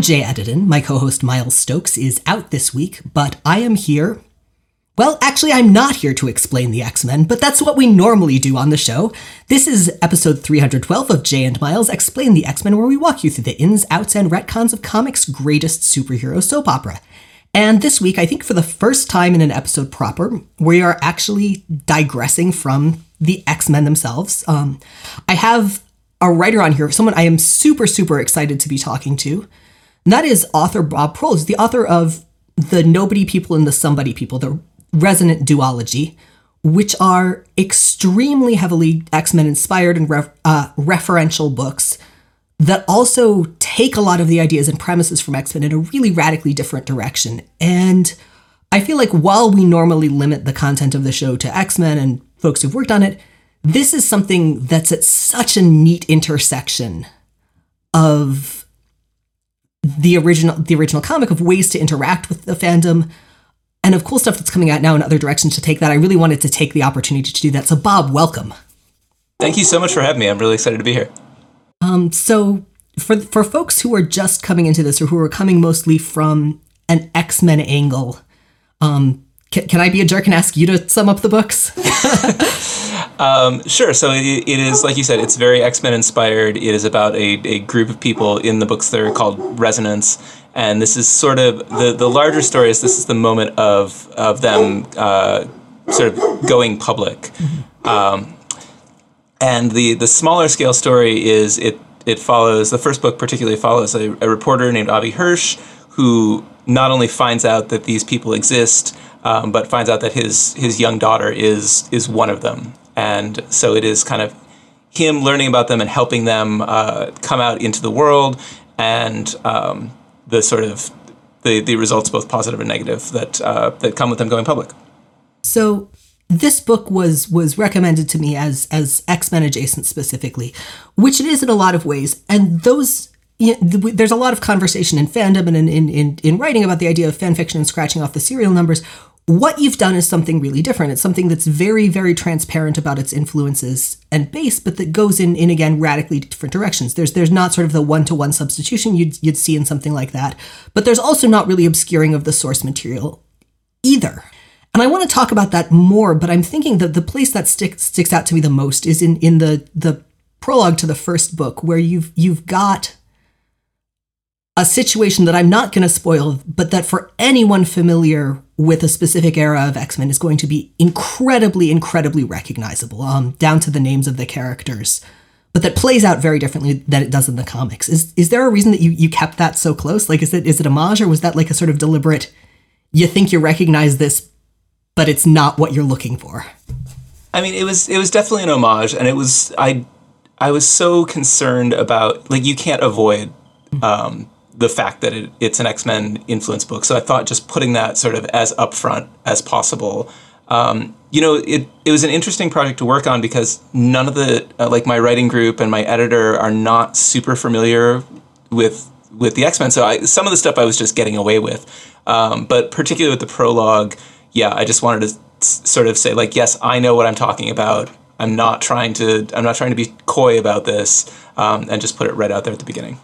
Jay Edidin. My co host Miles Stokes is out this week, but I am here. Well, actually, I'm not here to explain the X Men, but that's what we normally do on the show. This is episode 312 of Jay and Miles Explain the X Men, where we walk you through the ins, outs, and retcons of comics' greatest superhero soap opera. And this week, I think for the first time in an episode proper, we are actually digressing from the X Men themselves. Um, I have a writer on here, someone I am super, super excited to be talking to. And that is author Bob Proehl, the author of The Nobody People and the Somebody People, the resonant duology, which are extremely heavily X Men inspired and ref- uh, referential books that also take a lot of the ideas and premises from X Men in a really radically different direction. And I feel like while we normally limit the content of the show to X Men and folks who've worked on it, this is something that's at such a neat intersection of the original the original comic of ways to interact with the fandom and of cool stuff that's coming out now in other directions to take that. I really wanted to take the opportunity to do that. So Bob, welcome. Thank you so much for having me. I'm really excited to be here. Um, so for for folks who are just coming into this or who are coming mostly from an X-Men angle, um, can, can I be a jerk and ask you to sum up the books? um, sure. So it, it is, like you said, it's very X Men inspired. It is about a, a group of people in the books that are called Resonants. And this is sort of the, the larger story is this is the moment of, of them uh, sort of going public. Um, and the, the smaller scale story is it, it follows, the first book particularly follows a, a reporter named Avi Hirsch who not only finds out that these people exist, um, but finds out that his his young daughter is is one of them, and so it is kind of him learning about them and helping them uh, come out into the world, and um, the sort of the the results, both positive and negative, that uh, that come with them going public. So this book was was recommended to me as as X Men adjacent specifically, which it is in a lot of ways, and those you know, there's a lot of conversation in fandom and in, in, in, in writing about the idea of fan fiction and scratching off the serial numbers. What you've done is something really different. It's something that's very, very transparent about its influences and base, but that goes in, in again, radically different directions. There's there's not sort of the one to one substitution you'd, you'd see in something like that, but there's also not really obscuring of the source material either. And I want to talk about that more, but I'm thinking that the place that sticks sticks out to me the most is in, in the the prologue to the first book, where you've you've got a situation that I'm not going to spoil, but that for anyone familiar with a specific era of X Men is going to be incredibly, incredibly recognizable, um, down to the names of the characters, but that plays out very differently than it does in the comics. Is is there a reason that you you kept that so close? Like, is it is it homage or was that like a sort of deliberate? You think you recognize this, but it's not what you're looking for. I mean, it was it was definitely an homage, and it was I I was so concerned about like you can't avoid. Um, the fact that it, it's an X Men influence book. So I thought just putting that sort of as upfront as possible. Um, you know, it, it was an interesting project to work on because none of the uh, like my writing group and my editor are not super familiar with with the X Men. So I, some of the stuff I was just getting away with, um, but particularly with the prologue, yeah, I just wanted to sort of say like, yes, I know what I'm talking about. I'm not trying to I'm not trying to be coy about this, um, and just put it right out there at the beginning.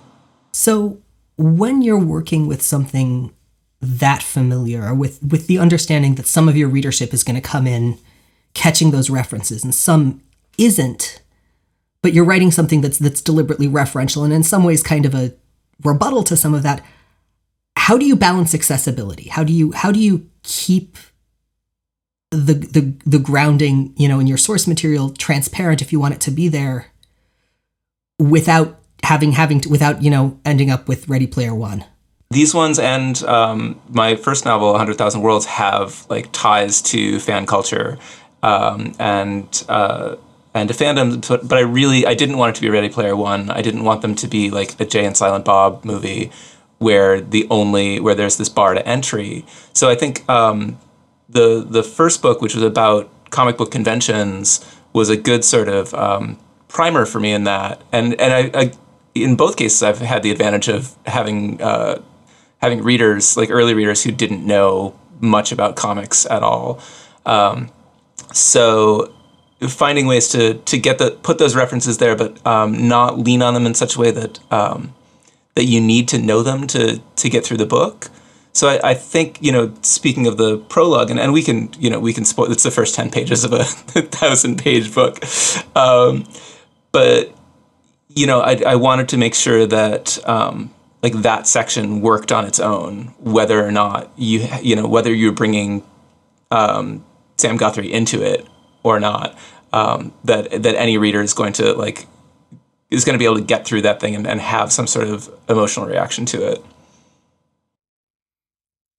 So when you're working with something that familiar, with with the understanding that some of your readership is going to come in catching those references and some isn't, but you're writing something that's that's deliberately referential and in some ways kind of a rebuttal to some of that. How do you balance accessibility? How do you how do you keep the the the grounding, you know, in your source material transparent if you want it to be there without having having to, without you know ending up with Ready Player One. These ones and um, my first novel, a Hundred Thousand Worlds, have like ties to fan culture um, and uh, and to fandom. But, but I really I didn't want it to be Ready Player One. I didn't want them to be like a Jay and Silent Bob movie where the only where there's this bar to entry. So I think um, the the first book, which was about comic book conventions, was a good sort of um, primer for me in that. And and I, I in both cases, I've had the advantage of having uh, having readers, like early readers, who didn't know much about comics at all. Um, so finding ways to to get the put those references there, but um, not lean on them in such a way that um, that you need to know them to to get through the book. So I, I think you know, speaking of the prologue, and, and we can you know we can spoil. It's the first ten pages of a thousand page book, um, but you know, I, I wanted to make sure that um, like that section worked on its own, whether or not you you know whether you're bringing um, Sam Guthrie into it or not. Um, that that any reader is going to like is going to be able to get through that thing and, and have some sort of emotional reaction to it.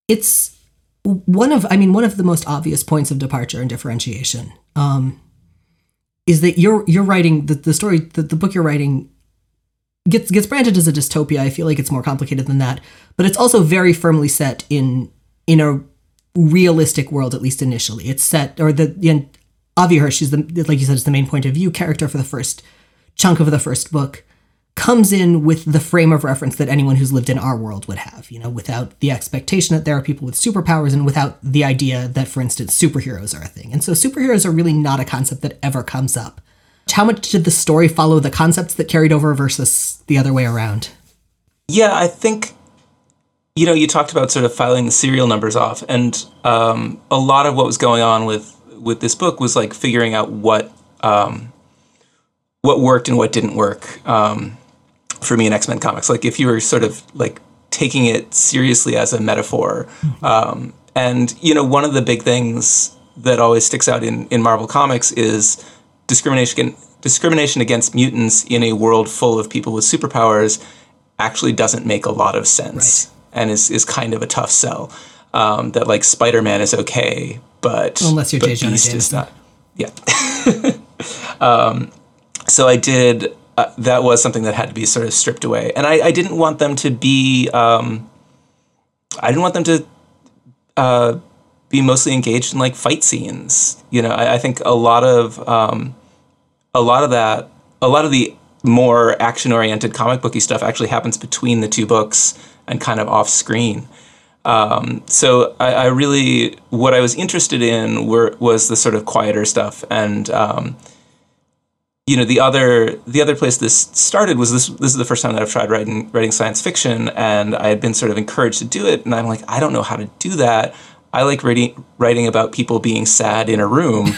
It's one of I mean one of the most obvious points of departure and differentiation. Um, is that you're you're writing the, the story the, the book you're writing gets gets branded as a dystopia. I feel like it's more complicated than that, but it's also very firmly set in in a realistic world, at least initially. It's set or the Avi Hirsch is the like you said is the main point of view character for the first chunk of the first book comes in with the frame of reference that anyone who's lived in our world would have, you know, without the expectation that there are people with superpowers and without the idea that, for instance, superheroes are a thing. And so superheroes are really not a concept that ever comes up. How much did the story follow the concepts that carried over versus the other way around? Yeah, I think, you know, you talked about sort of filing the serial numbers off, and um, a lot of what was going on with with this book was like figuring out what um, what worked and what didn't work. Um, for me in X Men comics. Like if you were sort of like taking it seriously as a metaphor, um, and you know one of the big things that always sticks out in in Marvel comics is discrimination discrimination against mutants in a world full of people with superpowers actually doesn't make a lot of sense right. and is is kind of a tough sell. Um, that like Spider Man is okay, but unless you're but J. Jonah Jameson. not. Yeah. um, so I did uh, that was something that had to be sort of stripped away. And I, I didn't want them to be, um, I didn't want them to uh, be mostly engaged in like fight scenes. You know, I, I think a lot of, um, a lot of that, a lot of the more action oriented comic booky stuff actually happens between the two books and kind of off screen. Um, so I, I, really, what I was interested in were was the sort of quieter stuff and um, you know the other the other place this started was this this is the first time that I've tried writing writing science fiction and I had been sort of encouraged to do it and I'm like I don't know how to do that. I like writing writing about people being sad in a room.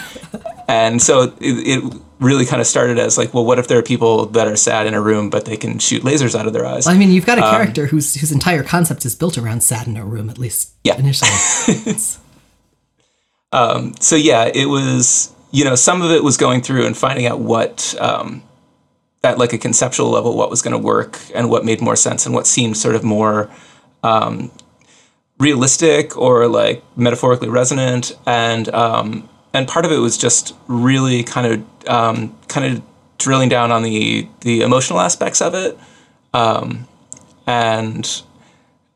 And so it, it really kind of started as like well what if there are people that are sad in a room but they can shoot lasers out of their eyes? Well, I mean you've got a um, character whose whose entire concept is built around sad in a room at least yeah. initially. Um, so yeah it was you know, some of it was going through and finding out what, um, at like a conceptual level, what was going to work and what made more sense and what seemed sort of more um, realistic or like metaphorically resonant. And um, and part of it was just really kind of um, kind of drilling down on the the emotional aspects of it. Um, and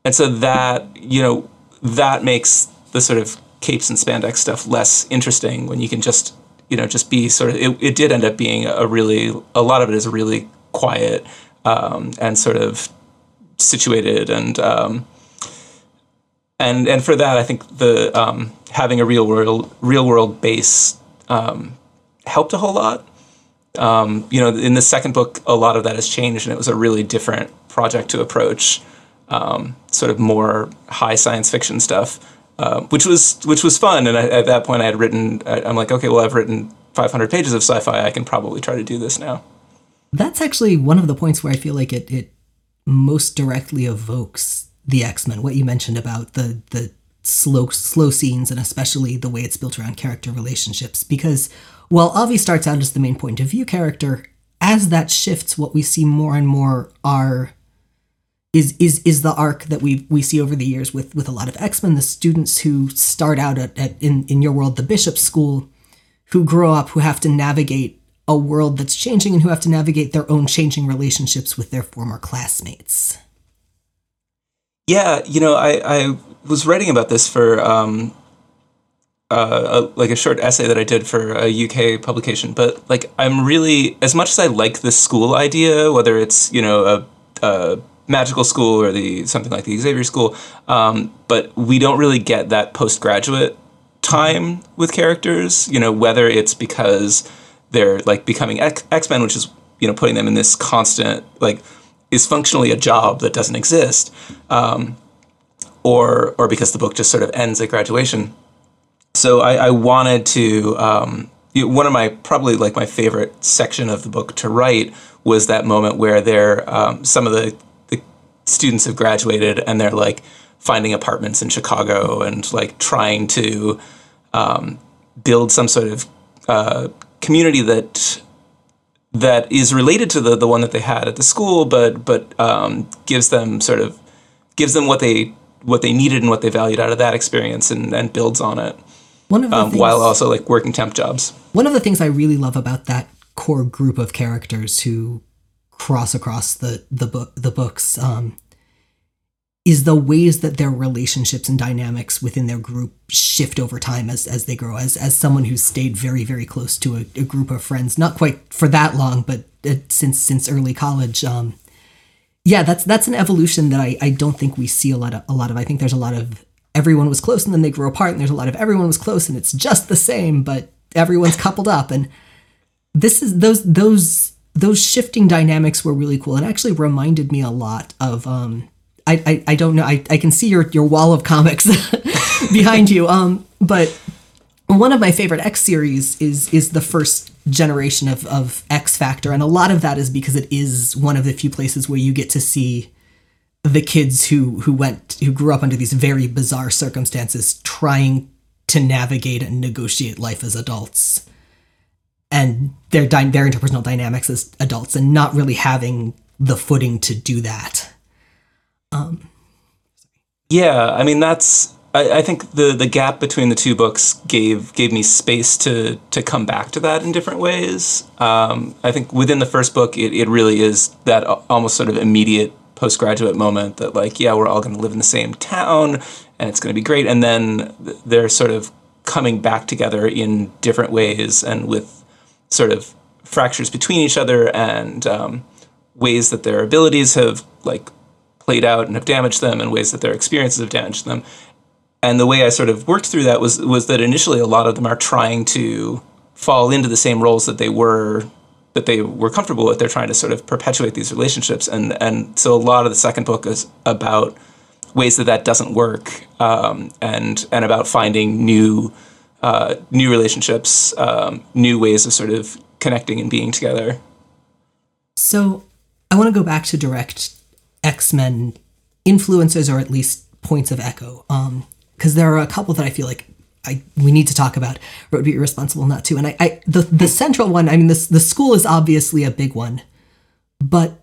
and so that you know that makes the sort of capes and spandex stuff less interesting when you can just you know just be sort of it, it did end up being a really a lot of it is really quiet um, and sort of situated and um, and and for that I think the um, having a real world real world base um, helped a whole lot. Um, you know, in the second book, a lot of that has changed, and it was a really different project to approach, um, sort of more high science fiction stuff. Um, which was which was fun. And I, at that point, I had written. I, I'm like, okay, well, I've written 500 pages of sci-fi. I can probably try to do this now. That's actually one of the points where I feel like it it most directly evokes the X Men. What you mentioned about the the slow slow scenes and especially the way it's built around character relationships. Because while Avi starts out as the main point of view character, as that shifts, what we see more and more are is is is the arc that we we see over the years with with a lot of X-Men, the students who start out at, at in, in your world, the Bishop School, who grow up, who have to navigate a world that's changing and who have to navigate their own changing relationships with their former classmates. Yeah, you know, I, I was writing about this for um, uh, a, like a short essay that I did for a UK publication, but like I'm really as much as I like this school idea, whether it's you know a, a magical school or the something like the Xavier School, um, but we don't really get that postgraduate time with characters. You know, whether it's because they're like becoming X Men, which is you know putting them in this constant like is functionally a job that doesn't exist, um, or or because the book just sort of ends at graduation. So I, I wanted to. Um, one of my probably like my favorite section of the book to write was that moment where they're um, some of the students have graduated and they're like finding apartments in Chicago and like trying to um, build some sort of uh, community that that is related to the the one that they had at the school, but but um, gives them sort of gives them what they what they needed and what they valued out of that experience and, and builds on it. One of the um, things, while also like working temp jobs. One of the things I really love about that core group of characters who cross across the the book the books um, is the ways that their relationships and dynamics within their group shift over time as as they grow. As as someone who's stayed very very close to a, a group of friends, not quite for that long, but uh, since since early college. Um, yeah, that's that's an evolution that I, I don't think we see a lot of a lot of. I think there's a lot of everyone was close and then they grow apart, and there's a lot of everyone was close and it's just the same, but everyone's coupled up. And this is those those those shifting dynamics were really cool. It actually reminded me a lot of um, I, I, I don't know. I, I can see your, your wall of comics behind you. Um, but one of my favorite X series is is the first generation of, of X Factor, and a lot of that is because it is one of the few places where you get to see the kids who who went who grew up under these very bizarre circumstances trying to navigate and negotiate life as adults and their their interpersonal dynamics as adults and not really having the footing to do that um, yeah, I mean that's I, I, think the the gap between the two books gave gave me space to to come back to that in different ways. Um, I think within the first book, it, it really is that almost sort of immediate postgraduate moment that like yeah we're all going to live in the same town and it's going to be great and then they're sort of coming back together in different ways and with sort of fractures between each other and um, ways that their abilities have like played out and have damaged them and ways that their experiences have damaged them. And the way I sort of worked through that was was that initially a lot of them are trying to fall into the same roles that they were that they were comfortable with. They're trying to sort of perpetuate these relationships, and and so a lot of the second book is about ways that that doesn't work, um, and and about finding new uh, new relationships, um, new ways of sort of connecting and being together. So I want to go back to direct X Men influences or at least points of echo. Um, because there are a couple that I feel like I we need to talk about, or it would be irresponsible not to. And I, I the the central one, I mean, the the school is obviously a big one, but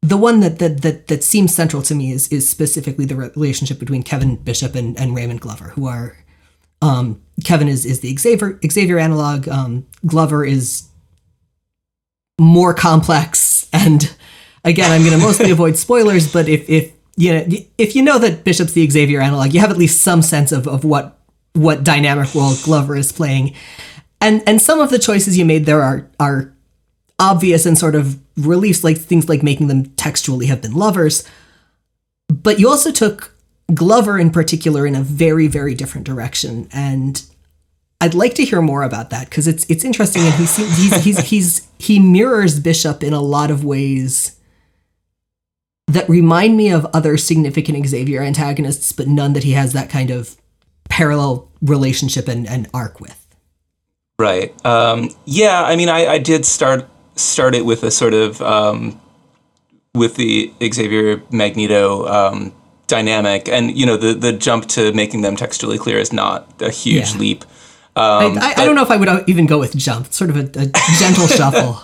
the one that that that, that seems central to me is is specifically the relationship between Kevin Bishop and, and Raymond Glover, who are um, Kevin is is the Xavier Xavier analog. Um, Glover is more complex and again, I'm going to mostly avoid spoilers, but if if you know if you know that Bishop's the Xavier analog, you have at least some sense of of what what dynamic role Glover is playing, and and some of the choices you made there are are obvious and sort of reliefs, like things like making them textually have been lovers, but you also took Glover in particular in a very very different direction, and I'd like to hear more about that because it's it's interesting and he he's, he's he's he mirrors Bishop in a lot of ways that remind me of other significant Xavier antagonists, but none that he has that kind of parallel relationship and, and arc with. Right. Um, yeah. I mean, I, I did start start it with a sort of um, with the Xavier Magneto um, dynamic, and you know, the the jump to making them textually clear is not a huge yeah. leap. Um, I, I, I, don't know if I would even go with jump. It's sort of a, a gentle shuffle.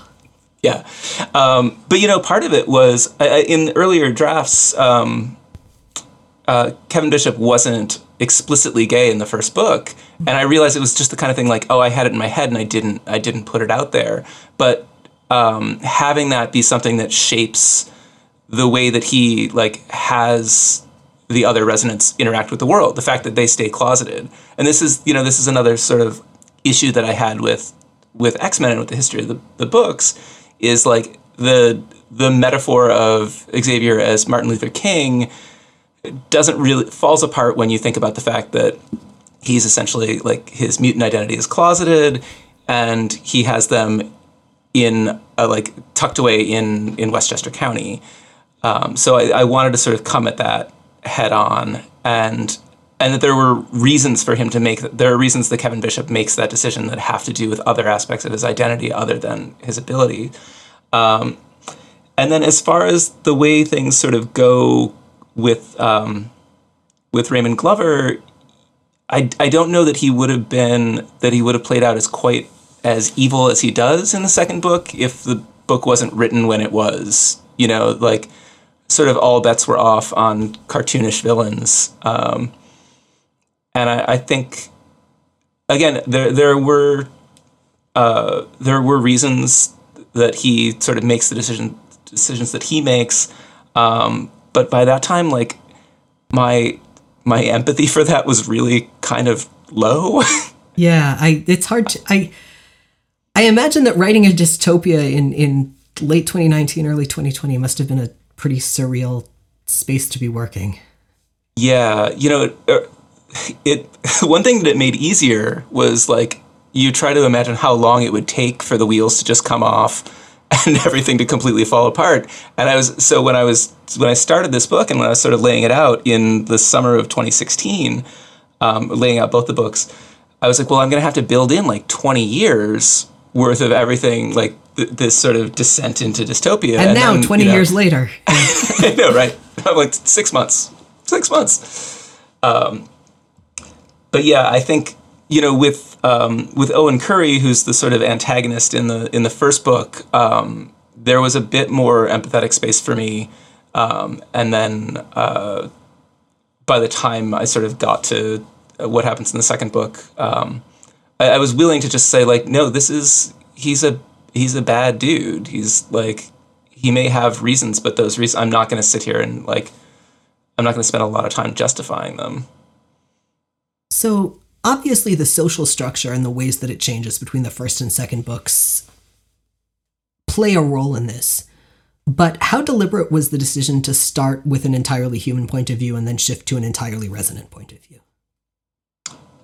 Yeah. Um, but, you know, part of it was uh, in earlier drafts, um, uh, Kevin Bishop wasn't explicitly gay in the first book. And I realized it was just the kind of thing like, oh, I had it in my head and I didn't, I didn't put it out there. But um, having that be something that shapes the way that he like has the other resonants interact with the world, the fact that they stay closeted. And this is, you know, this is another sort of issue that I had with with X Men and with the history of the, the books is like the the metaphor of Xavier as Martin Luther King doesn't really falls apart when you think about the fact that he's essentially like his mutant identity is closeted and he has them in like tucked away in in Westchester County. Um, so I, I wanted to sort of come at that head on and and that there were reasons for him to make there are reasons that Kevin Bishop makes that decision that have to do with other aspects of his identity other than his ability. Um, and then as far as the way things sort of go with um, with Raymond Glover, I, I don't know that he would have been that he would have played out as quite as evil as he does in the second book if the book wasn't written when it was. You know, like sort of all bets were off on cartoonish villains. Um, and I, I, think again there there were uh, there were reasons that he sort of makes the decision decisions that he makes. Um, but by that time, like my my empathy for that was really kind of low. yeah, I it's hard to I I imagine that writing a dystopia in in late 2019 early 2020 must have been a pretty surreal space to be working. Yeah, you know, it, uh, it one thing that it made easier was like you try to imagine how long it would take for the wheels to just come off and everything to completely fall apart. And I was so when I was when I started this book and when I was sort of laying it out in the summer of 2016, um, laying out both the books, I was like, well, I'm going to have to build in like 20 years worth of everything, like th- this sort of descent into dystopia. And, and now, then, 20 you know, years later, I know, right? like six months, six months. Um, but yeah, I think you know with um, with Owen Curry, who's the sort of antagonist in the in the first book, um, there was a bit more empathetic space for me, um, and then uh, by the time I sort of got to what happens in the second book, um, I, I was willing to just say like, no, this is he's a he's a bad dude. He's like he may have reasons, but those reasons I'm not going to sit here and like I'm not going to spend a lot of time justifying them. So obviously the social structure and the ways that it changes between the first and second books play a role in this. But how deliberate was the decision to start with an entirely human point of view and then shift to an entirely resonant point of view?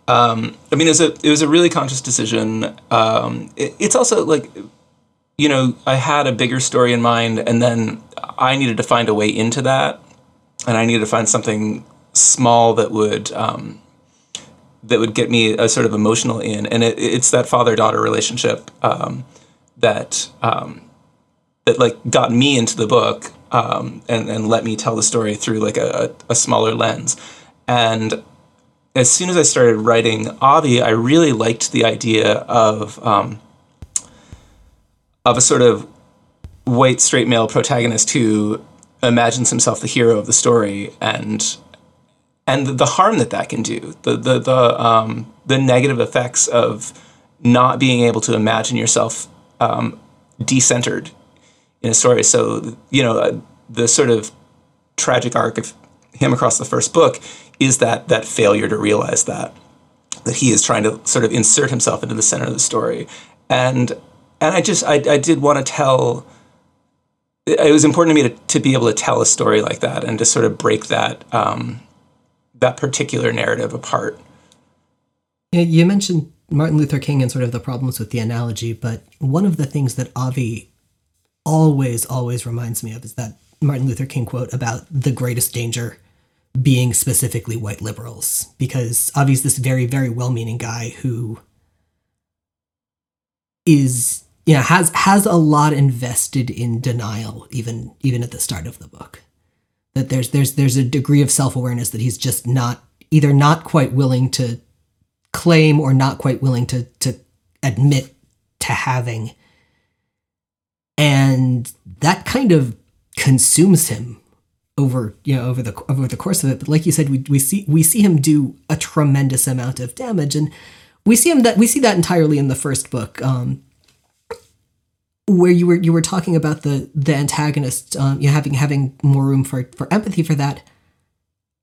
Um, I mean, it was a it was a really conscious decision. Um, it, it's also like, you know, I had a bigger story in mind, and then I needed to find a way into that, and I needed to find something small that would um, that would get me a sort of emotional in, and it, it's that father daughter relationship um, that um, that like got me into the book um, and and let me tell the story through like a, a smaller lens. And as soon as I started writing Avi, I really liked the idea of um, of a sort of white straight male protagonist who imagines himself the hero of the story and and the harm that that can do, the the the um, the negative effects of not being able to imagine yourself um, decentered in a story. So you know uh, the sort of tragic arc of him across the first book is that that failure to realize that that he is trying to sort of insert himself into the center of the story, and and I just I, I did want to tell. It was important to me to, to be able to tell a story like that and to sort of break that um, that particular narrative apart. You mentioned Martin Luther King and sort of the problems with the analogy, but one of the things that Avi always, always reminds me of is that Martin Luther King quote about the greatest danger being specifically white liberals, because Avi's this very, very well meaning guy who is you know has has a lot invested in denial even even at the start of the book. That there's there's there's a degree of self-awareness that he's just not either not quite willing to claim or not quite willing to to admit to having. And that kind of consumes him over you know over the over the course of it but like you said we, we see we see him do a tremendous amount of damage and we see him that we see that entirely in the first book um, where you were you were talking about the the antagonist, um, you know, having having more room for for empathy for that.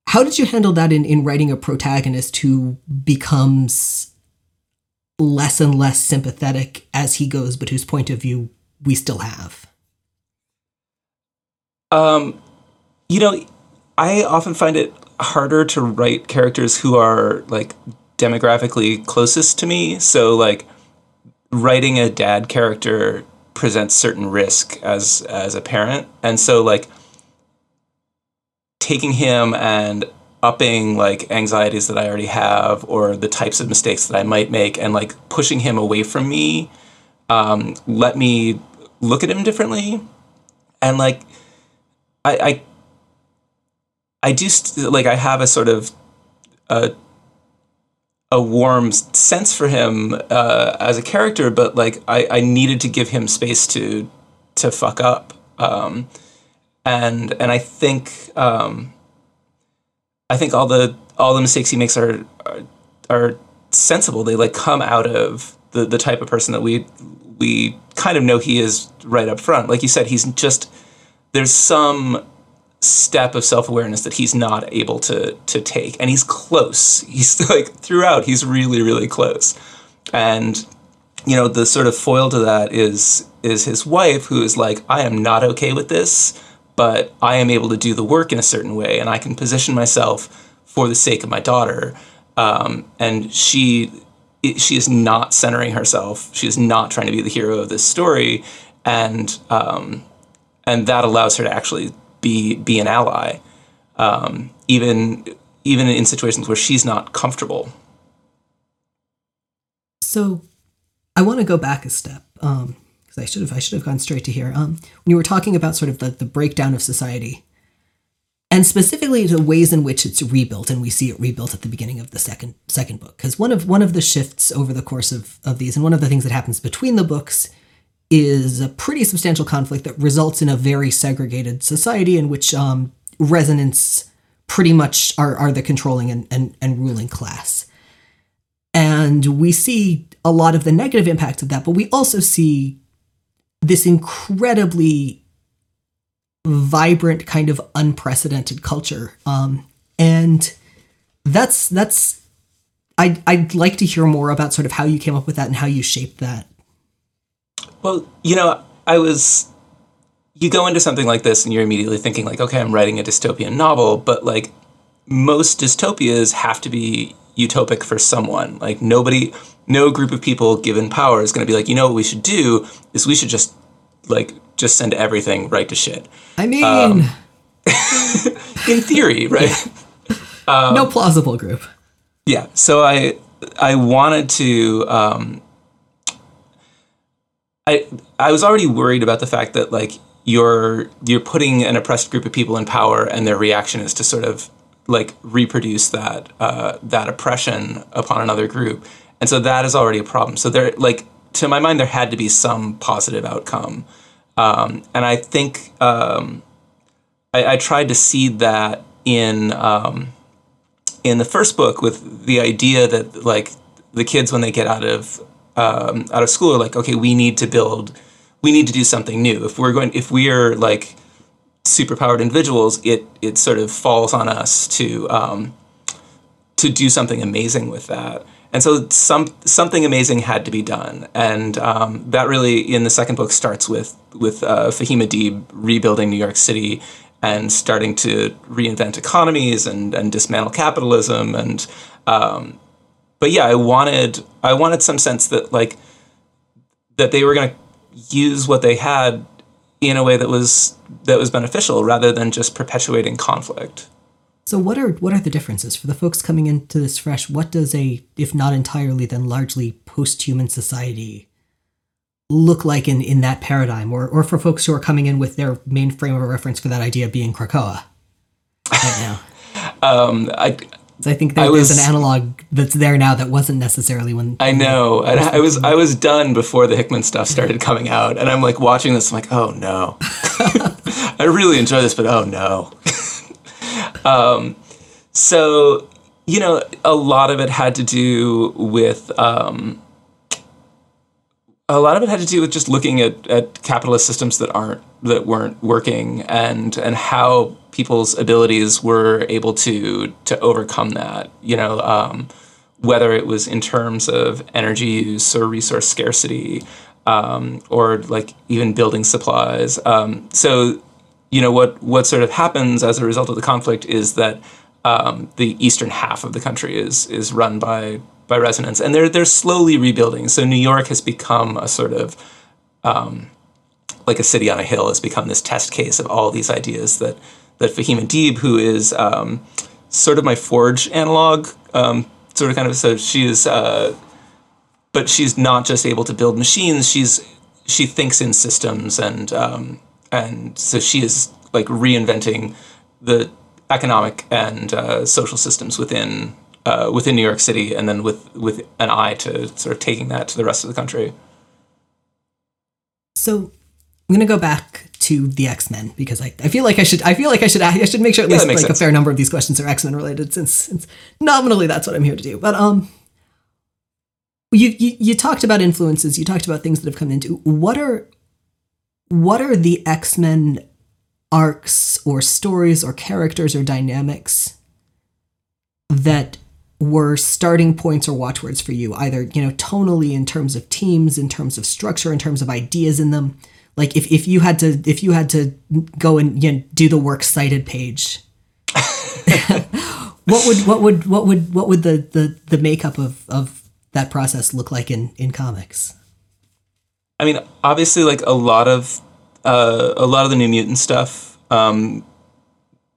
How did you handle that in in writing a protagonist who becomes less and less sympathetic as he goes, but whose point of view we still have? Um, you know, I often find it harder to write characters who are like demographically closest to me. So like writing a dad character presents certain risk as as a parent, and so like taking him and upping like anxieties that I already have or the types of mistakes that I might make and like pushing him away from me um, let me look at him differently and like I I, I do st- like I have a sort of a a warm sense for him uh, as a character but like I, I needed to give him space to to fuck up um, and and I think um, I think all the all the mistakes he makes are are, are sensible. They like come out of the the type of person that we we kind of know he is right up front. Like you said, he's just there's some step of self-awareness that he's not able to to take and he's close he's like throughout he's really really close and you know the sort of foil to that is is his wife who is like i am not okay with this but I am able to do the work in a certain way, and I can position myself for the sake of my daughter. Um, and she she is not centering herself. She is not trying to be the hero of this story, and um, and that allows her to actually be be an ally, um, even even in situations where she's not comfortable. So, I want to go back a step. Um, because I should have I should have gone straight to here. Um, when you were talking about sort of the, the breakdown of society, and specifically the ways in which it's rebuilt, and we see it rebuilt at the beginning of the second second book. Because one of one of the shifts over the course of, of these, and one of the things that happens between the books is a pretty substantial conflict that results in a very segregated society in which um, resonants pretty much are, are the controlling and, and, and ruling class. And we see a lot of the negative impacts of that, but we also see this incredibly vibrant kind of unprecedented culture um, and that's that's I'd, I'd like to hear more about sort of how you came up with that and how you shaped that well you know i was you go into something like this and you're immediately thinking like okay i'm writing a dystopian novel but like most dystopias have to be utopic for someone like nobody no group of people given power is going to be like, you know what we should do is we should just like just send everything right to shit. I mean, um, in theory, right? Um, no plausible group. Yeah. So I I wanted to. Um, I I was already worried about the fact that like you're you're putting an oppressed group of people in power, and their reaction is to sort of like reproduce that uh, that oppression upon another group and so that is already a problem. So there, like to my mind, there had to be some positive outcome, um, and I think um, I, I, tried to see that in um, in the first book with the idea that like the kids when they get out of um, out of school are like, okay, we need to build, we need to do something new. If we're going, if we are like superpowered individuals, it it sort of falls on us to um, to do something amazing with that. And so some something amazing had to be done, and um, that really in the second book starts with with uh, Fahim Adib rebuilding New York City and starting to reinvent economies and and dismantle capitalism and um, but yeah, I wanted I wanted some sense that like that they were going to use what they had in a way that was that was beneficial rather than just perpetuating conflict. So what are what are the differences for the folks coming into this fresh? What does a, if not entirely, then largely post-human society look like in, in that paradigm, or or for folks who are coming in with their main frame of reference for that idea being Krakoa right now? um, I. I think there, was, there's an analog that's there now that wasn't necessarily when. I know. I, I was I was done before the Hickman stuff started coming out, and I'm like watching this. I'm like, oh no, I really enjoy this, but oh no. Um, so, you know, a lot of it had to do with. Um, a lot of it had to do with just looking at, at capitalist systems that aren't that weren't working and and how people's abilities were able to to overcome that you know um, whether it was in terms of energy use or resource scarcity um, or like even building supplies. Um, so you know what what sort of happens as a result of the conflict is that um, the eastern half of the country is is run by by resonants, and they're they're slowly rebuilding. So New York has become a sort of um, like a city on a hill has become this test case of all these ideas that that Fahim Adib, who is um, sort of my Forge analog, um, sort of kind of so she is, uh, but she's not just able to build machines. She's she thinks in systems and um, and so she is like reinventing the economic and uh, social systems within uh, within New York City, and then with with an eye to sort of taking that to the rest of the country. So I'm gonna go back to the X Men because I, I feel like I should I feel like I should I should make sure at Yeah, least like makes a fair number of these questions are X Men related since, since nominally that's what I'm here to do. But um, you, you you talked about influences. You talked about things that have come into. What are what are the X Men arcs or stories or characters or dynamics that were starting points or watchwords for you either you know tonally in terms of teams in terms of structure in terms of ideas in them? Like if, if you had to if you had to go and you know, do the works cited page what would what would what would what would the the, the makeup of of that process look like in in comics? I mean, obviously, like a lot of uh, a lot of the New Mutant stuff, um,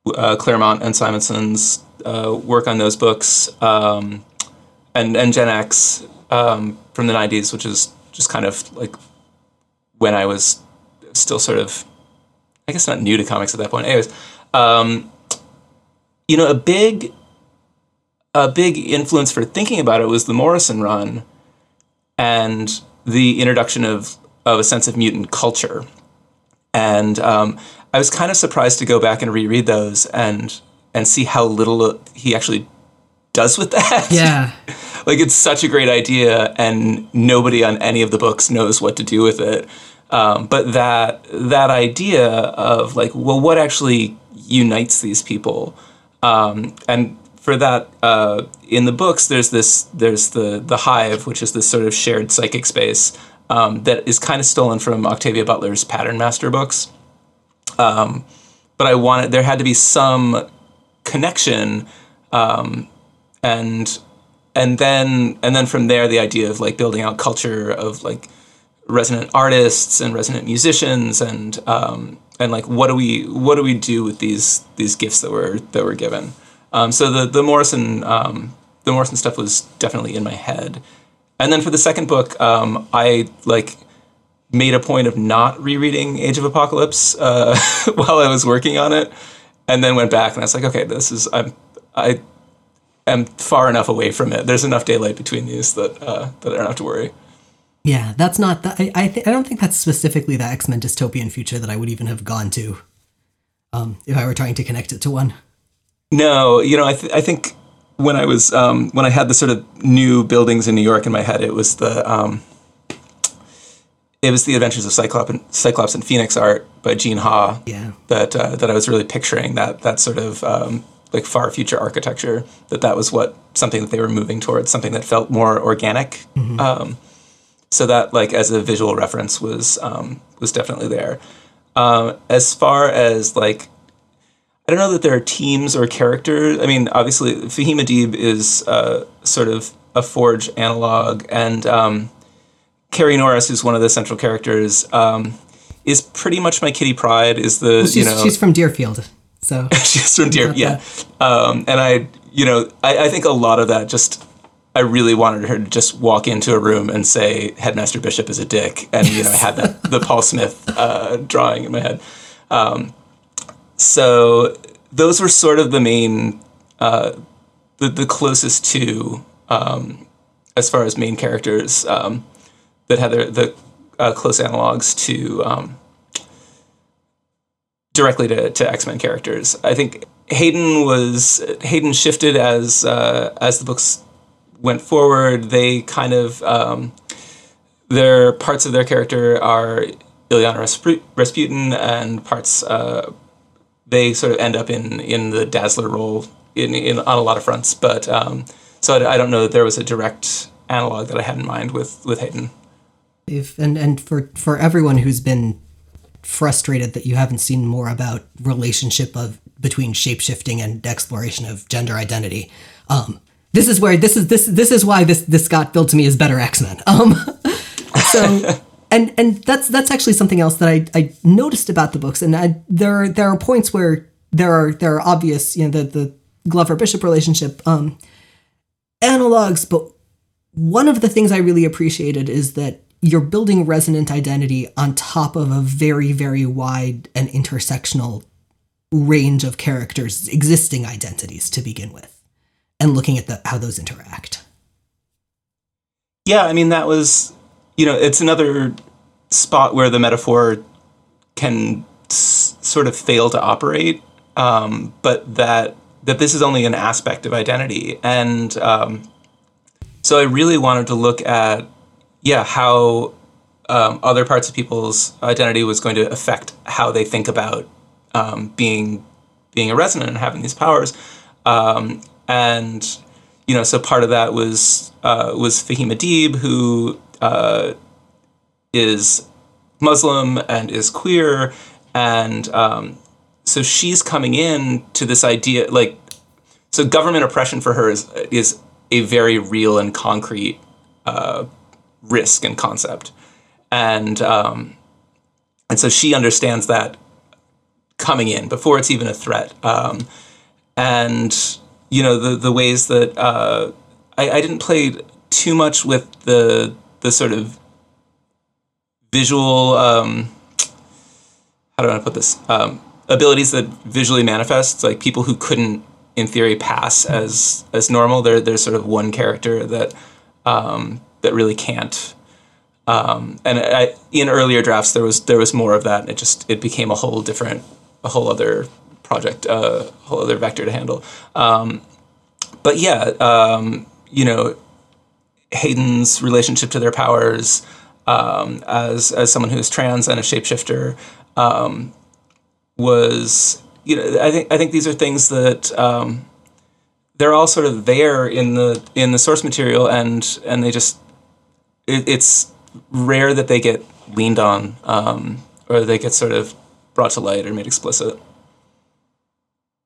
uh, Claremont and Simonson's uh, work on those books, um, and and Gen X um, from the '90s, which is just kind of like when I was still sort of, I guess, not new to comics at that point. Anyways, um, you know, a big a big influence for thinking about it was the Morrison run and the introduction of of a sense of mutant culture. And um, I was kind of surprised to go back and reread those and and see how little he actually does with that. yeah like it's such a great idea, and nobody on any of the books knows what to do with it. Um, but that that idea of like, well, what actually unites these people, um, and for that, uh, in the books, there's this there's the the hive, which is this sort of shared psychic space um, that is kind of stolen from Octavia Butler's Patternmaster books. Um, but I wanted there had to be some connection, um, and and then and then from there the idea of like building out culture of like resident artists and resident musicians and um, and like what do we what do we do with these these gifts that were that were given? Um, so the the Morrison um, the Morrison stuff was definitely in my head. And then for the second book um, I like made a point of not rereading Age of Apocalypse uh, while I was working on it and then went back and I was like okay this is I'm I am far enough away from it. There's enough daylight between these that uh, that I don't have to worry. yeah that's not that i I, th- I don't think that's specifically the x-men dystopian future that i would even have gone to um, if i were trying to connect it to one No, you know, I, th- I think when I was um, when I had the sort of new buildings in New York in my head, it was the um, it was the Adventures of Cyclops and, Cyclops and Phoenix art by Gene Ha. Yeah. That uh, that I was really picturing that that sort of um, like far future architecture. That that was what something that they were moving towards, something that felt more organic. Um, so that like as a visual reference was um, was definitely there. Um, as far as like I don't know that there are teams or characters. I mean, obviously, Fahim Adib is uh, sort of a Forge analog, and um, Carrie Norris, who's one of the central characters, um, is pretty much my Kitty Pryde. Is the she's, you know she's from deerfield so she's from Deer, yeah. Um, and I, you know, I, I think a lot of that just. I really wanted her to just walk into a room and say Headmaster Bishop is a dick, and you know, I had that the Paul Smith uh, drawing in my head. Um, so those were sort of the main, uh, the the closest to um, as far as main characters um, that had their, the uh, close analogs to um, directly to, to X Men characters. I think Hayden was Hayden shifted as uh, as the books went forward. They kind of um, their parts of their character are Illyana Raspu- Rasputin, and parts uh, they sort of end up in in the Dazzler role in, in on a lot of fronts. But um, so I, I don't know that there was a direct analog that I had in mind with with Hayden. If and and for for everyone who's been frustrated that you haven't seen more about relationship of between shapeshifting and exploration of gender identity um this is where this is this this is why this this got billed to me as better x-men. Um so and and that's that's actually something else that i i noticed about the books and I, there are there are points where there are there are obvious, you know, the the Glover Bishop relationship um, analogs, but one of the things I really appreciated is that you're building resonant identity on top of a very very wide and intersectional range of characters' existing identities to begin with, and looking at the, how those interact. Yeah, I mean that was, you know, it's another spot where the metaphor can s- sort of fail to operate, um, but that that this is only an aspect of identity, and um, so I really wanted to look at, yeah, how um, other parts of people's identity was going to affect how they think about um, being being a resonant and having these powers, um, and you know, so part of that was uh, was Fahima Deeb, who uh, is Muslim and is queer, and um, so she's coming in to this idea like so government oppression for her is is a very real and concrete uh, risk and concept, and um, and so she understands that coming in before it's even a threat, um, and you know the the ways that uh, I, I didn't play too much with the the sort of visual um, how do I put this? Um, abilities that visually manifest like people who couldn't in theory pass as as normal. There there's sort of one character that um, that really can't. Um, and I, in earlier drafts there was there was more of that it just it became a whole different a whole other project a uh, whole other vector to handle. Um, but yeah um, you know Hayden's relationship to their powers um, as as someone who's trans and a shapeshifter um, was you know I think I think these are things that um, they're all sort of there in the in the source material and and they just it, it's rare that they get leaned on um, or they get sort of brought to light or made explicit.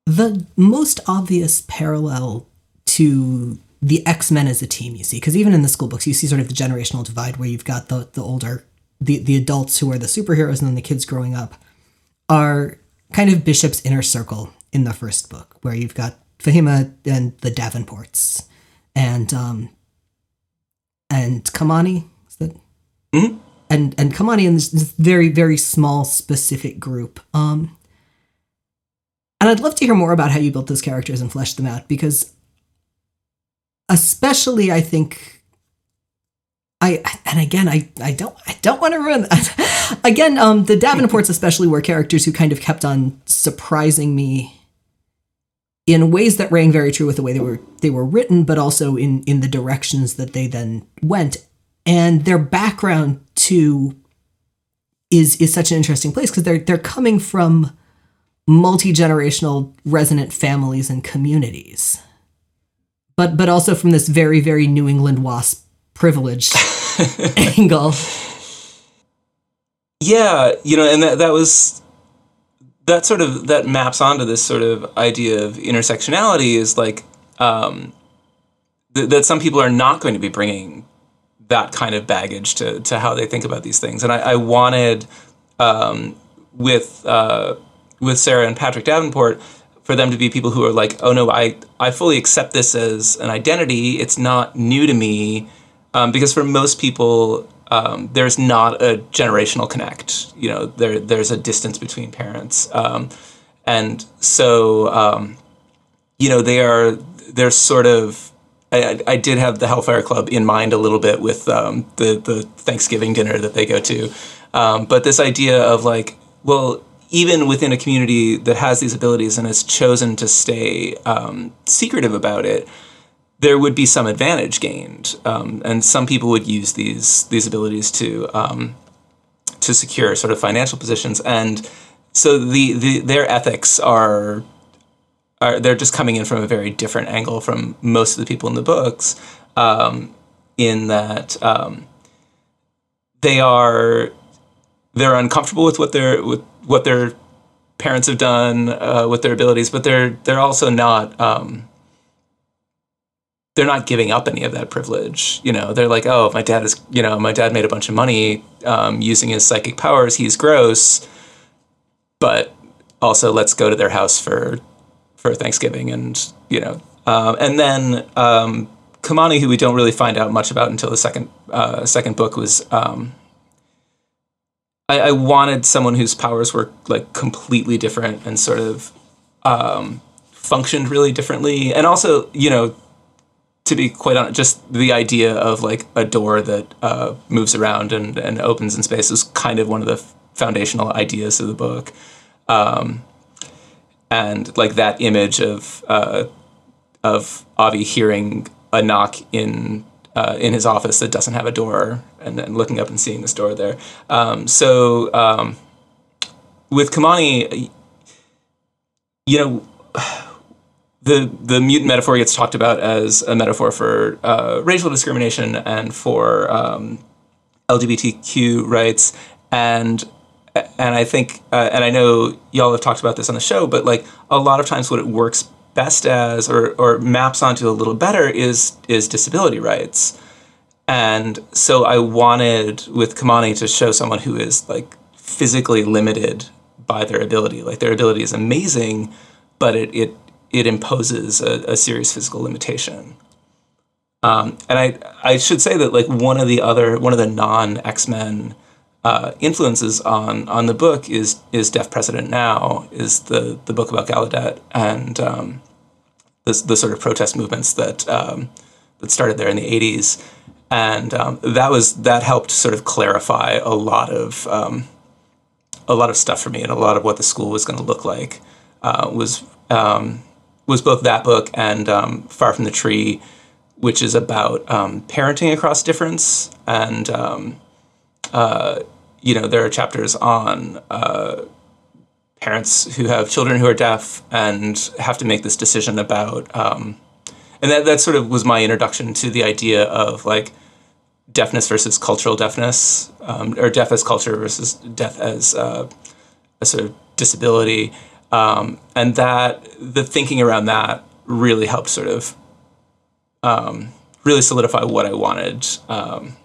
The most obvious parallel to the X Men as a team, you see, because even in the school books, you see sort of the generational divide where you've got the the older, the the adults who are the superheroes, and then the kids growing up are kind of Bishop's inner circle in the first book, where you've got Fahima and the Davenports, and um, and Kimani, is that? Mm-hmm. And and Kimani in this, this very very small specific group. Um, and I'd love to hear more about how you built those characters and fleshed them out because especially I think I and again I, I don't I don't want to ruin that. again um the Davenports especially were characters who kind of kept on surprising me in ways that rang very true with the way they were they were written but also in in the directions that they then went and their background too is is such an interesting place because they're they're coming from multi-generational resonant families and communities but but also from this very very New England wasp privilege angle. Yeah, you know, and that that was that sort of that maps onto this sort of idea of intersectionality is like um, th- that some people are not going to be bringing that kind of baggage to to how they think about these things, and I, I wanted um, with uh, with Sarah and Patrick Davenport for them to be people who are like, oh no, I, I fully accept this as an identity. It's not new to me. Um, because for most people, um, there's not a generational connect. You know, there there's a distance between parents, um, and so um, you know they are they're sort of. I, I did have the Hellfire Club in mind a little bit with um, the the Thanksgiving dinner that they go to, um, but this idea of like, well, even within a community that has these abilities and has chosen to stay um, secretive about it, there would be some advantage gained, um, and some people would use these these abilities to um, to secure sort of financial positions, and so the, the their ethics are are they're just coming in from a very different angle from most of the people in the books, um, in that um, they are they're uncomfortable with what they're with what their parents have done uh, with their abilities, but they're they're also not um, they're not giving up any of that privilege. You know, they're like, oh, my dad is you know my dad made a bunch of money um, using his psychic powers. He's gross, but also let's go to their house for for Thanksgiving, and you know, um, and then um, Kimani, who we don't really find out much about until the second uh, second book, was. Um, I, I, wanted someone whose powers were like completely different and sort of um, functioned really differently, and also, you know, to be quite honest, just the idea of like a door that uh, moves around and, and opens in space is kind of one of the foundational ideas of the book. Um, and like that image of uh, of Avi hearing a knock in uh, in his office that doesn't have a door, and then looking up and seeing this door there. Um, so um, with Kimani, you know. The, the mutant metaphor gets talked about as a metaphor for uh, racial discrimination and for um, LGBTQ rights, and and I think, uh, and I know y'all have talked about this on the show, but like a lot of times, what it works best as, or or maps onto a little better, is is disability rights. And so I wanted with Kimani to show someone who is like physically limited by their ability. Like their ability is amazing, but it it it imposes a, a serious physical limitation. Um, and I I should say that like one of the other one of the non X Men uh, influences on on the book is is Deaf President Now is the the book about Gallaudet and um, the the sort of protest movements that um, that started there in the '80s, and um, that was that helped sort of clarify a lot of um, a lot of stuff for me and a lot of what the school was going to look like uh, was um, was both that book and um, Far from the Tree, which is about parenting across difference and uh, you know, there are chapters on uh, parents who have children who are deaf and have to make this decision about, um, and that that sort of was my introduction to the idea of like deafness versus cultural deafness, um, or deaf as culture versus deaf as uh, a sort of disability, um, and that the thinking around that really helped sort of um, really solidify what I wanted, um,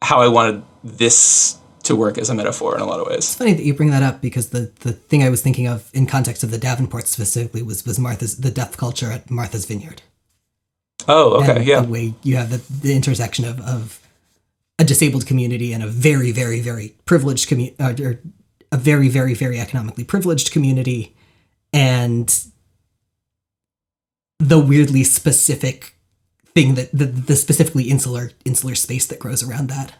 how I wanted this to work as a metaphor in a lot of ways. It's funny that you bring that up because the, the thing I was thinking of in context of the Davenport specifically was was Martha's the deaf culture at Martha's Vineyard. Oh, okay, and yeah. The way you have the, the intersection of, of a disabled community and a very, very, very privileged community, uh, or a very, very, very economically privileged community, and the weirdly specific thing that the, the specifically insular insular space that grows around that.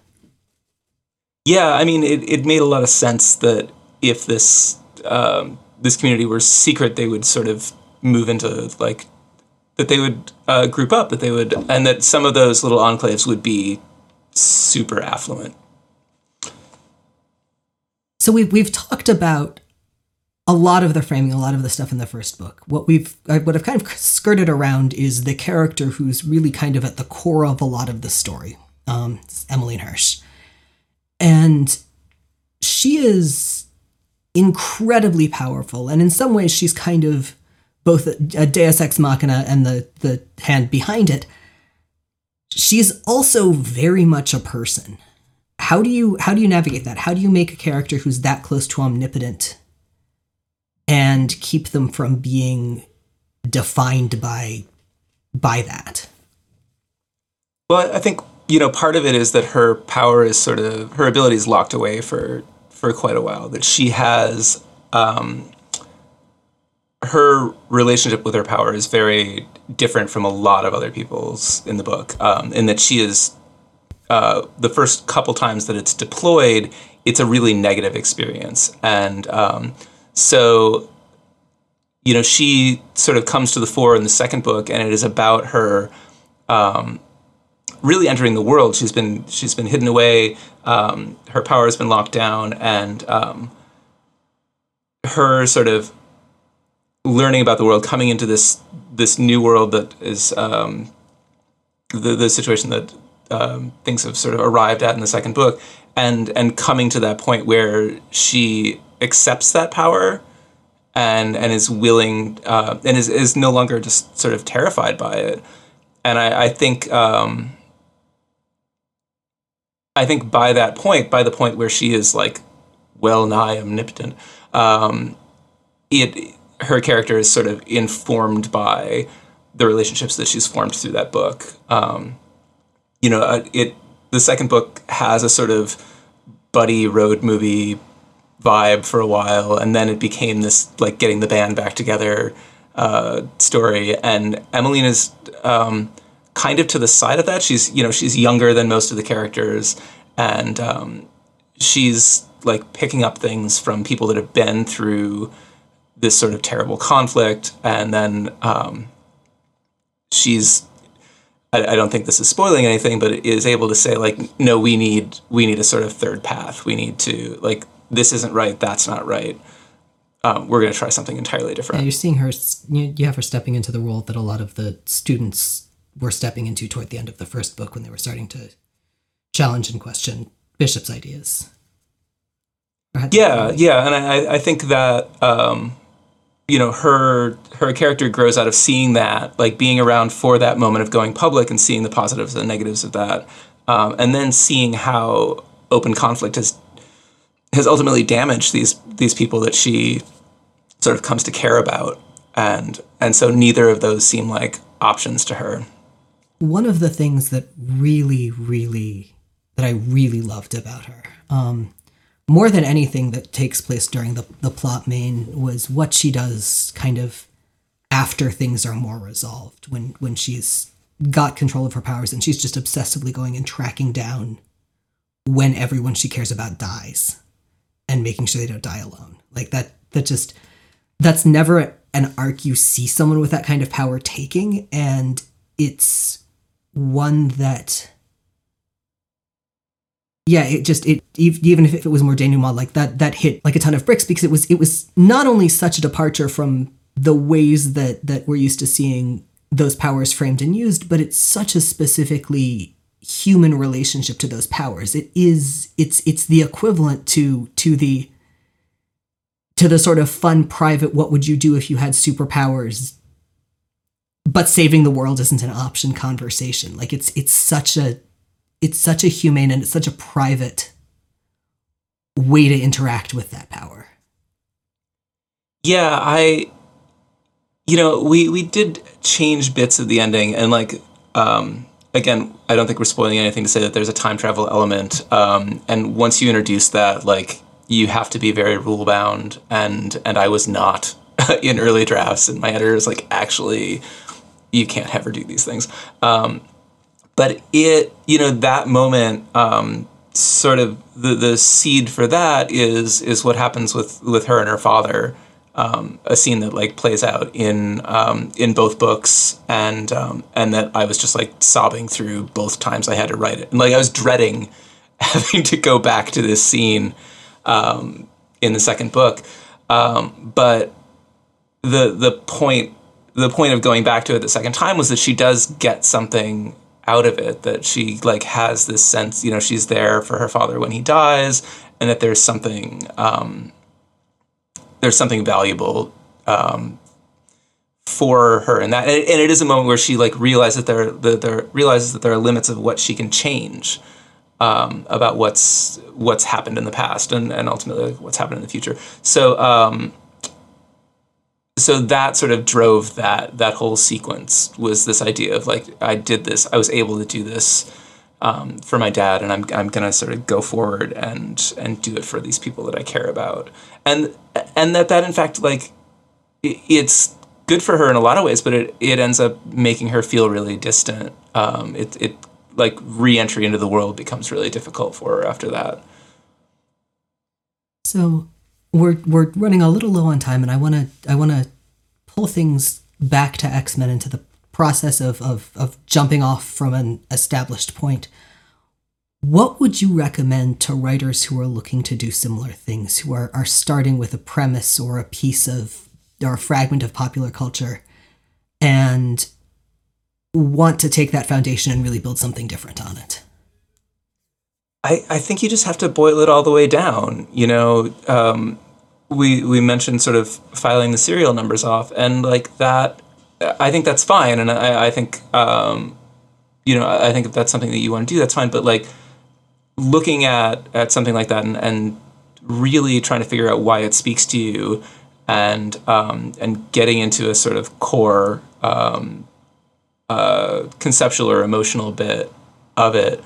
Yeah, I mean, it, it made a lot of sense that if this um, this community were secret, they would sort of move into like that they would uh, group up, that they would, and that some of those little enclaves would be super affluent. So we've we've talked about a lot of the framing, a lot of the stuff in the first book. What we've what I've kind of skirted around is the character who's really kind of at the core of a lot of the story. Um, Emmeline Hirsch. And she is incredibly powerful. And in some ways, she's kind of both a deus ex machina and the, the hand behind it. She's also very much a person. How do you how do you navigate that? How do you make a character who's that close to omnipotent and keep them from being defined by by that? Well, I think you know, part of it is that her power is sort of her ability is locked away for for quite a while. That she has um, her relationship with her power is very different from a lot of other people's in the book. Um, in that she is uh, the first couple times that it's deployed, it's a really negative experience, and um, so you know she sort of comes to the fore in the second book, and it is about her. Um, really entering the world. She's been she's been hidden away. Um, her power has been locked down, and um, her sort of learning about the world, coming into this this new world that is um, the the situation that um, things have sort of arrived at in the second book, and and coming to that point where she accepts that power. And, and is willing uh, and is, is no longer just sort of terrified by it and I, I think um, I think by that point, by the point where she is like well nigh omnipotent, um, it her character is sort of informed by the relationships that she's formed through that book. Um, you know, uh, it the second book has a sort of buddy road movie vibe for a while, and then it became this like getting the band back together uh, story. And Emmeline is um, kind of to the side of that. She's you know she's younger than most of the characters, and um, she's like picking up things from people that have been through this sort of terrible conflict, and then um, she's I, I, don't think this is spoiling anything, but is able to say like, no, we need we need a sort of third path. We need to like this isn't right. That's not right. Um, we're going to try something entirely different. Yeah, you're seeing her. You have her stepping into the role that a lot of the students were stepping into toward the end of the first book when they were starting to challenge and question Bishop's ideas. Yeah, yeah, and I, I think that um, you know her her character grows out of seeing that, like being around for that moment of going public and seeing the positives and negatives of that, um, and then seeing how open conflict has has ultimately damaged these these people that she sort of comes to care about, and and so neither of those seem like options to her. One of the things that really, really that I really loved about her. Um, more than anything that takes place during the, the plot main was what she does kind of after things are more resolved when when she's got control of her powers and she's just obsessively going and tracking down when everyone she cares about dies and making sure they don't die alone. Like that that just that's never an arc you see someone with that kind of power taking and it's one that yeah, it just it even if it was more denouement like that, that hit like a ton of bricks because it was it was not only such a departure from the ways that that we're used to seeing those powers framed and used, but it's such a specifically human relationship to those powers. It is it's it's the equivalent to to the to the sort of fun private what would you do if you had superpowers but saving the world isn't an option conversation. Like it's it's such a it's such a humane and it's such a private way to interact with that power. Yeah, I you know, we we did change bits of the ending and like um again, I don't think we're spoiling anything to say that there's a time travel element. Um and once you introduce that, like you have to be very rule bound and and I was not in early drafts and my editor is like actually you can't ever do these things. Um but it you know that moment um, sort of the the seed for that is is what happens with with her and her father um, a scene that like plays out in um, in both books and um, and that I was just like sobbing through both times I had to write it. And like I was dreading having to go back to this scene um, in the second book. Um, but the the point the point of going back to it the second time was that she does get something out of it that she like has this sense you know she's there for her father when he dies and that there's something um, there's something valuable um, for her in that. And it, and it is a moment where she like realizes that there, that there realizes that there are limits of what she can change um, about what's what's happened in the past and, and ultimately what's happened in the future. So um, so that sort of drove that that whole sequence was this idea of like I did this I was able to do this um, for my dad and I'm, I'm gonna sort of go forward and and do it for these people that I care about. And and that that in fact like it, it's good for her in a lot of ways but it, it ends up making her feel really distant. Um, it, it like re-entry into the world becomes really difficult for her after that. So we're we're running a little low on time, and I want to I want to pull things back to X Men into the process of, of of jumping off from an established point. What would you recommend to writers who are looking to do similar things, who are, are starting with a premise or a piece of or a fragment of popular culture and want to take that foundation and really build something different on it? I, I think you just have to boil it all the way down. You know, um, we we mentioned sort of filing the serial numbers off, and like that, I think that's fine, and I, I think um, you know I think if that's something that you want to do, that's fine. But like looking at at something like that and, and really trying to figure out why it speaks to you and um, and getting into a sort of core um, uh, conceptual or emotional bit of it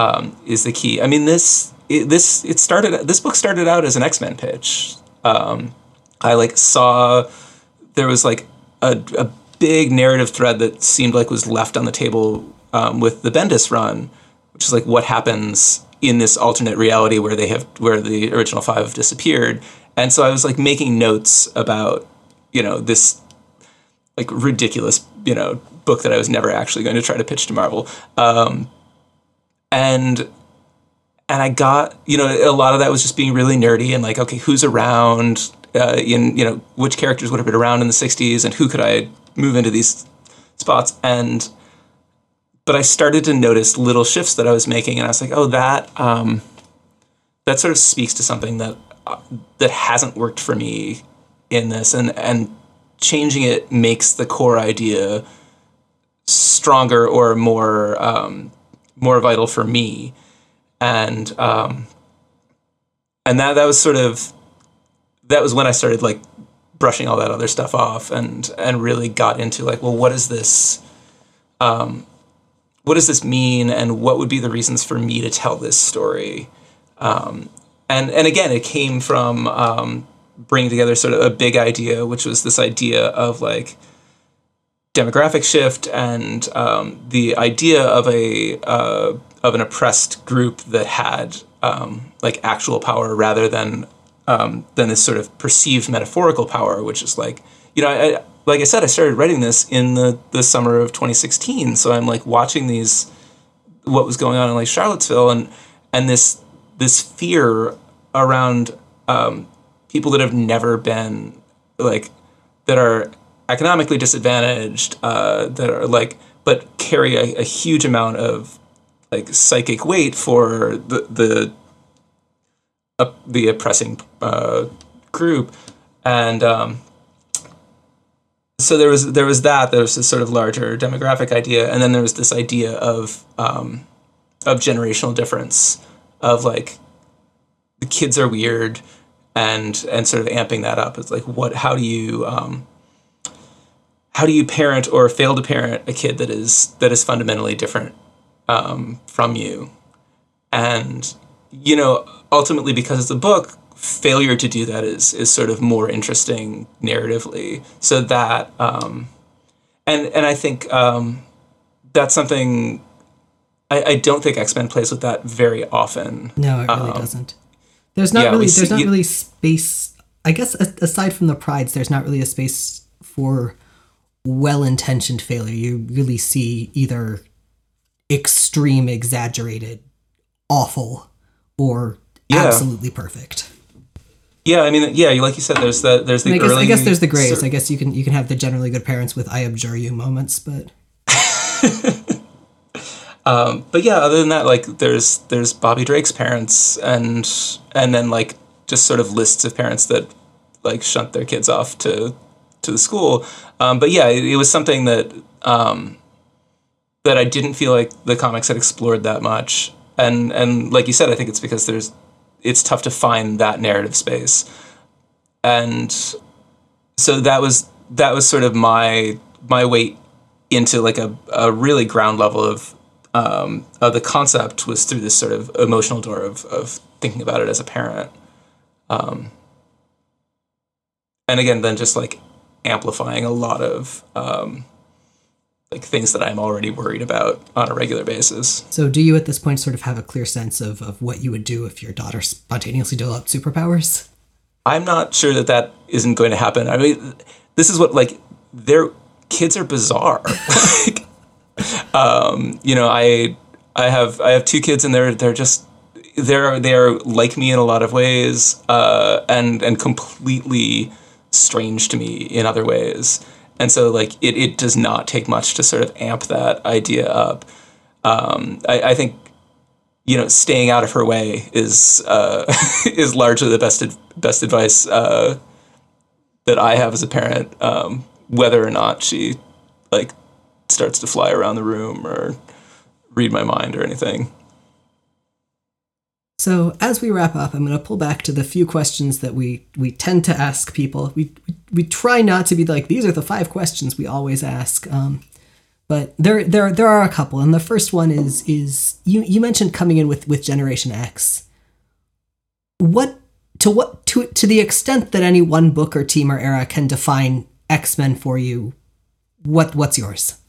um, is the key. I mean, this it, this it started. This book started out as an X Men pitch. Um, I like saw there was like a, a big narrative thread that seemed like was left on the table um, with the Bendis run, which is like what happens in this alternate reality where they have where the original five have disappeared. And so I was like making notes about you know this like ridiculous you know book that I was never actually going to try to pitch to Marvel. Um, and and I got you know a lot of that was just being really nerdy and like okay who's around uh, in you know which characters would have been around in the 60s and who could I move into these spots? And but I started to notice little shifts that I was making and I was like oh that um, that sort of speaks to something that uh, that hasn't worked for me in this. And and changing it makes the core idea stronger or more um, more vital for me. And um, and that that was sort of that was when I started like brushing all that other stuff off and and really got into like well what is this um, what does this mean and what would be the reasons for me to tell this story? Um, and and again it came from um, bringing together sort of a big idea which was this idea of like demographic shift and um, the idea of a uh, of an oppressed group that had um, like actual power rather than um, than this sort of perceived metaphorical power, which is like you know, I, like I said, I started writing this in the the summer of 2016, so I'm like watching these what was going on in like Charlottesville and and this this fear around um, people that have never been like that are economically disadvantaged uh, that are like but carry a, a huge amount of like psychic weight for the the uh, the oppressing uh, group, and um, so there was there was that there was this sort of larger demographic idea, and then there was this idea of um, of generational difference of like the kids are weird and and sort of amping that up. It's like what how do you um, how do you parent or fail to parent a kid that is that is fundamentally different um, from you. And, you know, ultimately, because it's a book, failure to do that is, is sort of more interesting narratively. So that, um, and, and I think um, that's something I, I don't think X Men plays with that very often. No, it really um, doesn't. There's not yeah, really there's not you, really space. I guess aside from the Prydes, there's not really a space for well-intentioned failure. You really see either extreme, exaggerated, awful, or yeah. absolutely perfect. Yeah, I mean, yeah, like you said, there's the there's the I guess, early. I guess there's the Greys. I guess you can you can have the generally good parents with "I abjure you" moments, but. um, but yeah, other than that, like there's there's Bobby Drake's parents, and and then like just sort of lists of parents that like shunt their kids off to to the school. Um, but yeah, it, it, was something that um, that I didn't feel like the comics had explored that much. And and like you said, I think it's because there's it's tough to find that narrative space. And so that was that was sort of my my way into like a, a really ground level of um, of the concept was through this sort of emotional door of, of thinking about it as a parent. Um, and again, then just like amplifying a lot of um, like things that I'm already worried about on a regular basis. So, do you at this point sort of have a clear sense of, of what you would do if your daughter spontaneously developed superpowers? I'm not sure that that isn't going to happen. I mean, this is what like their kids are bizarre. like, um, you know, I I have I have two kids and they're they're just they're they're like me in a lot of ways, uh, and and completely strange to me in other ways. And so like it, it does not take much to sort of amp that idea up. Um, I, I, think you know staying out of her way is uh, is largely the best best advice uh, that I have as a parent um, whether or not she like starts to fly around the room or read my mind or anything So as we wrap up, I'm going to pull back to the few questions that we we tend to ask people. We we, we try not to be like these are the five questions we always ask. Um, but there there there are a couple, and the first one is is you you mentioned coming in with with Generation X. What to what to to the extent that any one book or team or era can define X Men for you, what what's yours?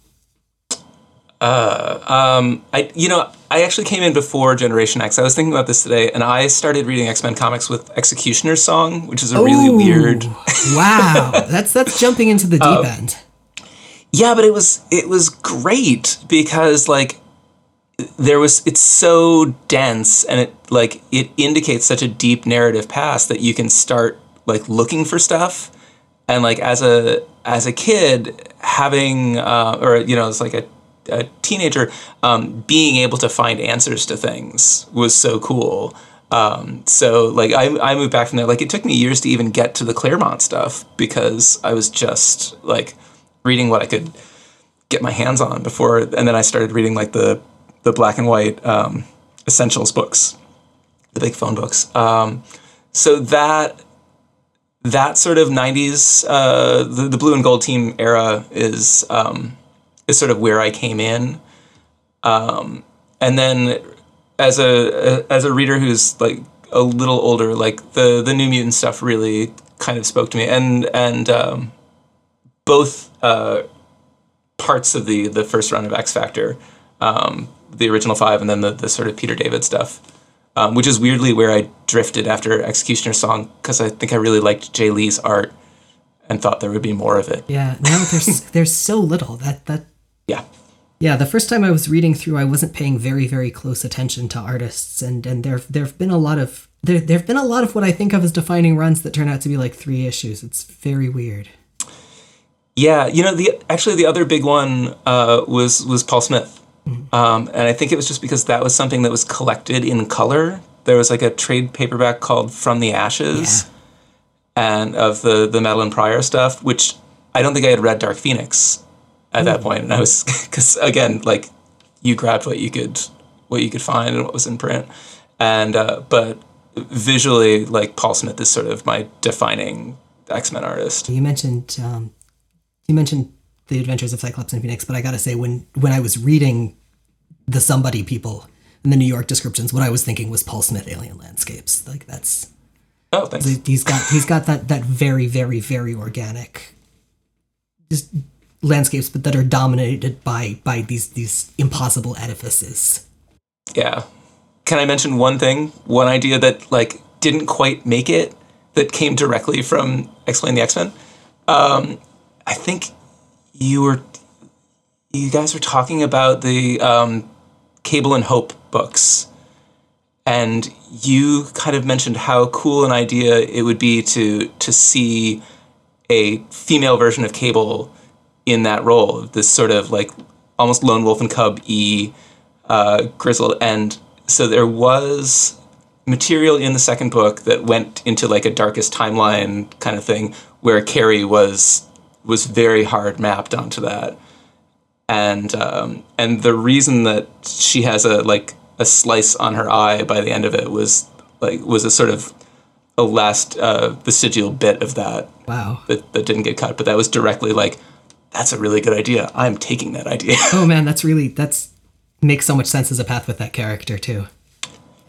Uh, um, I you know I actually came in before Generation X. I was thinking about this today, and I started reading X Men comics with Executioner's Song, which is a really weird. wow, that's that's jumping into the deep end. Yeah, but it was it was great because like there was it's so dense and it like it indicates such a deep narrative past that you can start like looking for stuff and like as a as a kid having uh, or you know it's like a, a teenager um, being able to find answers to things was so cool um, so like I, I moved back from there like it took me years to even get to the claremont stuff because i was just like reading what i could get my hands on before and then i started reading like the the black and white um, essentials books, the big phone books. Um, so that that sort of '90s, uh, the, the blue and gold team era is um, is sort of where I came in, um, and then as a as a reader who's like a little older, like the the New Mutant stuff really kind of spoke to me, and and um, both uh, parts of the the first run of X Factor um, the original five and then the, the sort of Peter David stuff, um, which is weirdly where I drifted after Executioner's Song because I think I really liked Jae Lee's art and thought there would be more of it. Yeah, now there's there's so little that that. Yeah. Yeah, the first time I was reading through, I wasn't paying very very close attention to artists, and and there there've been a lot of there there've been a lot of what I think of as defining runs that turn out to be like three issues. It's very weird. Yeah, you know the actually the other big one uh, was was Paul Smith um, and I think it was just because that was something that was collected in color. There was like a trade paperback called From the Ashes, yeah. and of the the Madelyne Pryor stuff, which I don't think I had read Dark Phoenix at that point, and I was because again, like you grabbed what you could what you could find and what was in print, and uh, but visually, like Paul Smith is sort of my defining X Men artist. You mentioned um, you mentioned the Adventures of Cyclops and Phoenix, but I gotta say, when when I was reading the Somebody people in the New York descriptions, what I was thinking was Paul Smith Alien Landscapes. Like that's oh, thanks. He's got he's got that that very very very organic, just landscapes, but that are dominated by by these these impossible edifices. Yeah. Can I mention one thing, one idea that like didn't quite make it that came directly from Explain the X Men? Um, I think you were you guys were talking about the um, Cable and Hope books, and you kind of mentioned how cool an idea it would be to to see a female version of Cable in that role, this sort of like almost lone wolf and cub e uh, grizzled, and so there was material in the second book that went into like a darkest timeline kind of thing where Carrie was was very hard mapped onto that. And um, and the reason that she has a like a slice on her eye by the end of it was like was a sort of a last uh, vestigial bit of that. Wow. That, that didn't get cut, but that was directly like, that's a really good idea. I'm taking that idea. oh man, that's really that's makes so much sense as a path with that character too.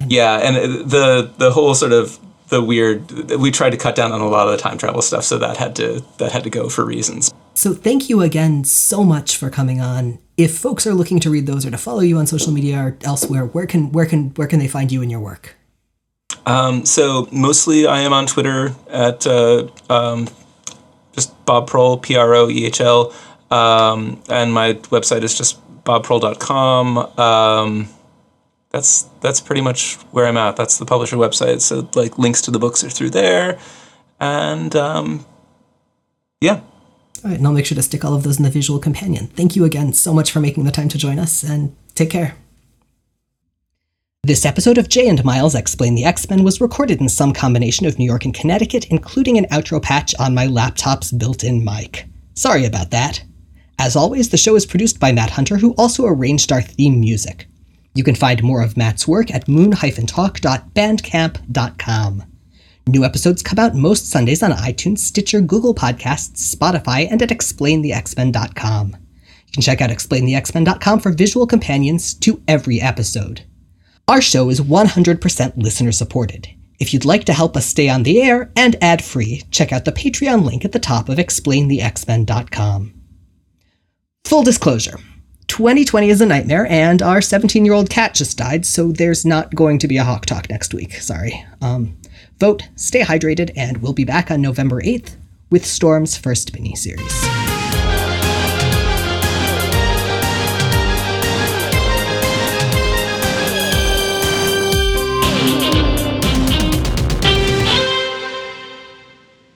And yeah, and the the whole sort of the weird we tried to cut down on a lot of the time travel stuff so that had to that had to go for reasons so thank you again so much for coming on if folks are looking to read those or to follow you on social media or elsewhere where can where can where can they find you and your work um, so mostly i am on twitter at uh, um, just bob proehl p-r-o-e-h-l um, and my website is just bobproehl.com um, that's that's pretty much where I'm at. That's the publisher website. So like links to the books are through there, and um, yeah. All right, and I'll make sure to stick all of those in the visual companion. Thank you again so much for making the time to join us, and take care. This episode of Jay and Miles Explain the X Men was recorded in some combination of New York and Connecticut, including an outro patch on my laptop's built in mic. Sorry about that. As always, the show is produced by Matt Hunter, who also arranged our theme music. You can find more of Matt's work at moon-talk.bandcamp.com. New episodes come out most Sundays on iTunes, Stitcher, Google Podcasts, Spotify, and at explainthexmen.com. You can check out explainthexmen.com for visual companions to every episode. Our show is 100% listener supported. If you'd like to help us stay on the air and ad free, check out the Patreon link at the top of explainthexmen.com. Full disclosure 2020 is a nightmare, and our 17 year old cat just died, so there's not going to be a Hawk Talk next week. Sorry. Um, vote, stay hydrated, and we'll be back on November 8th with Storm's first miniseries.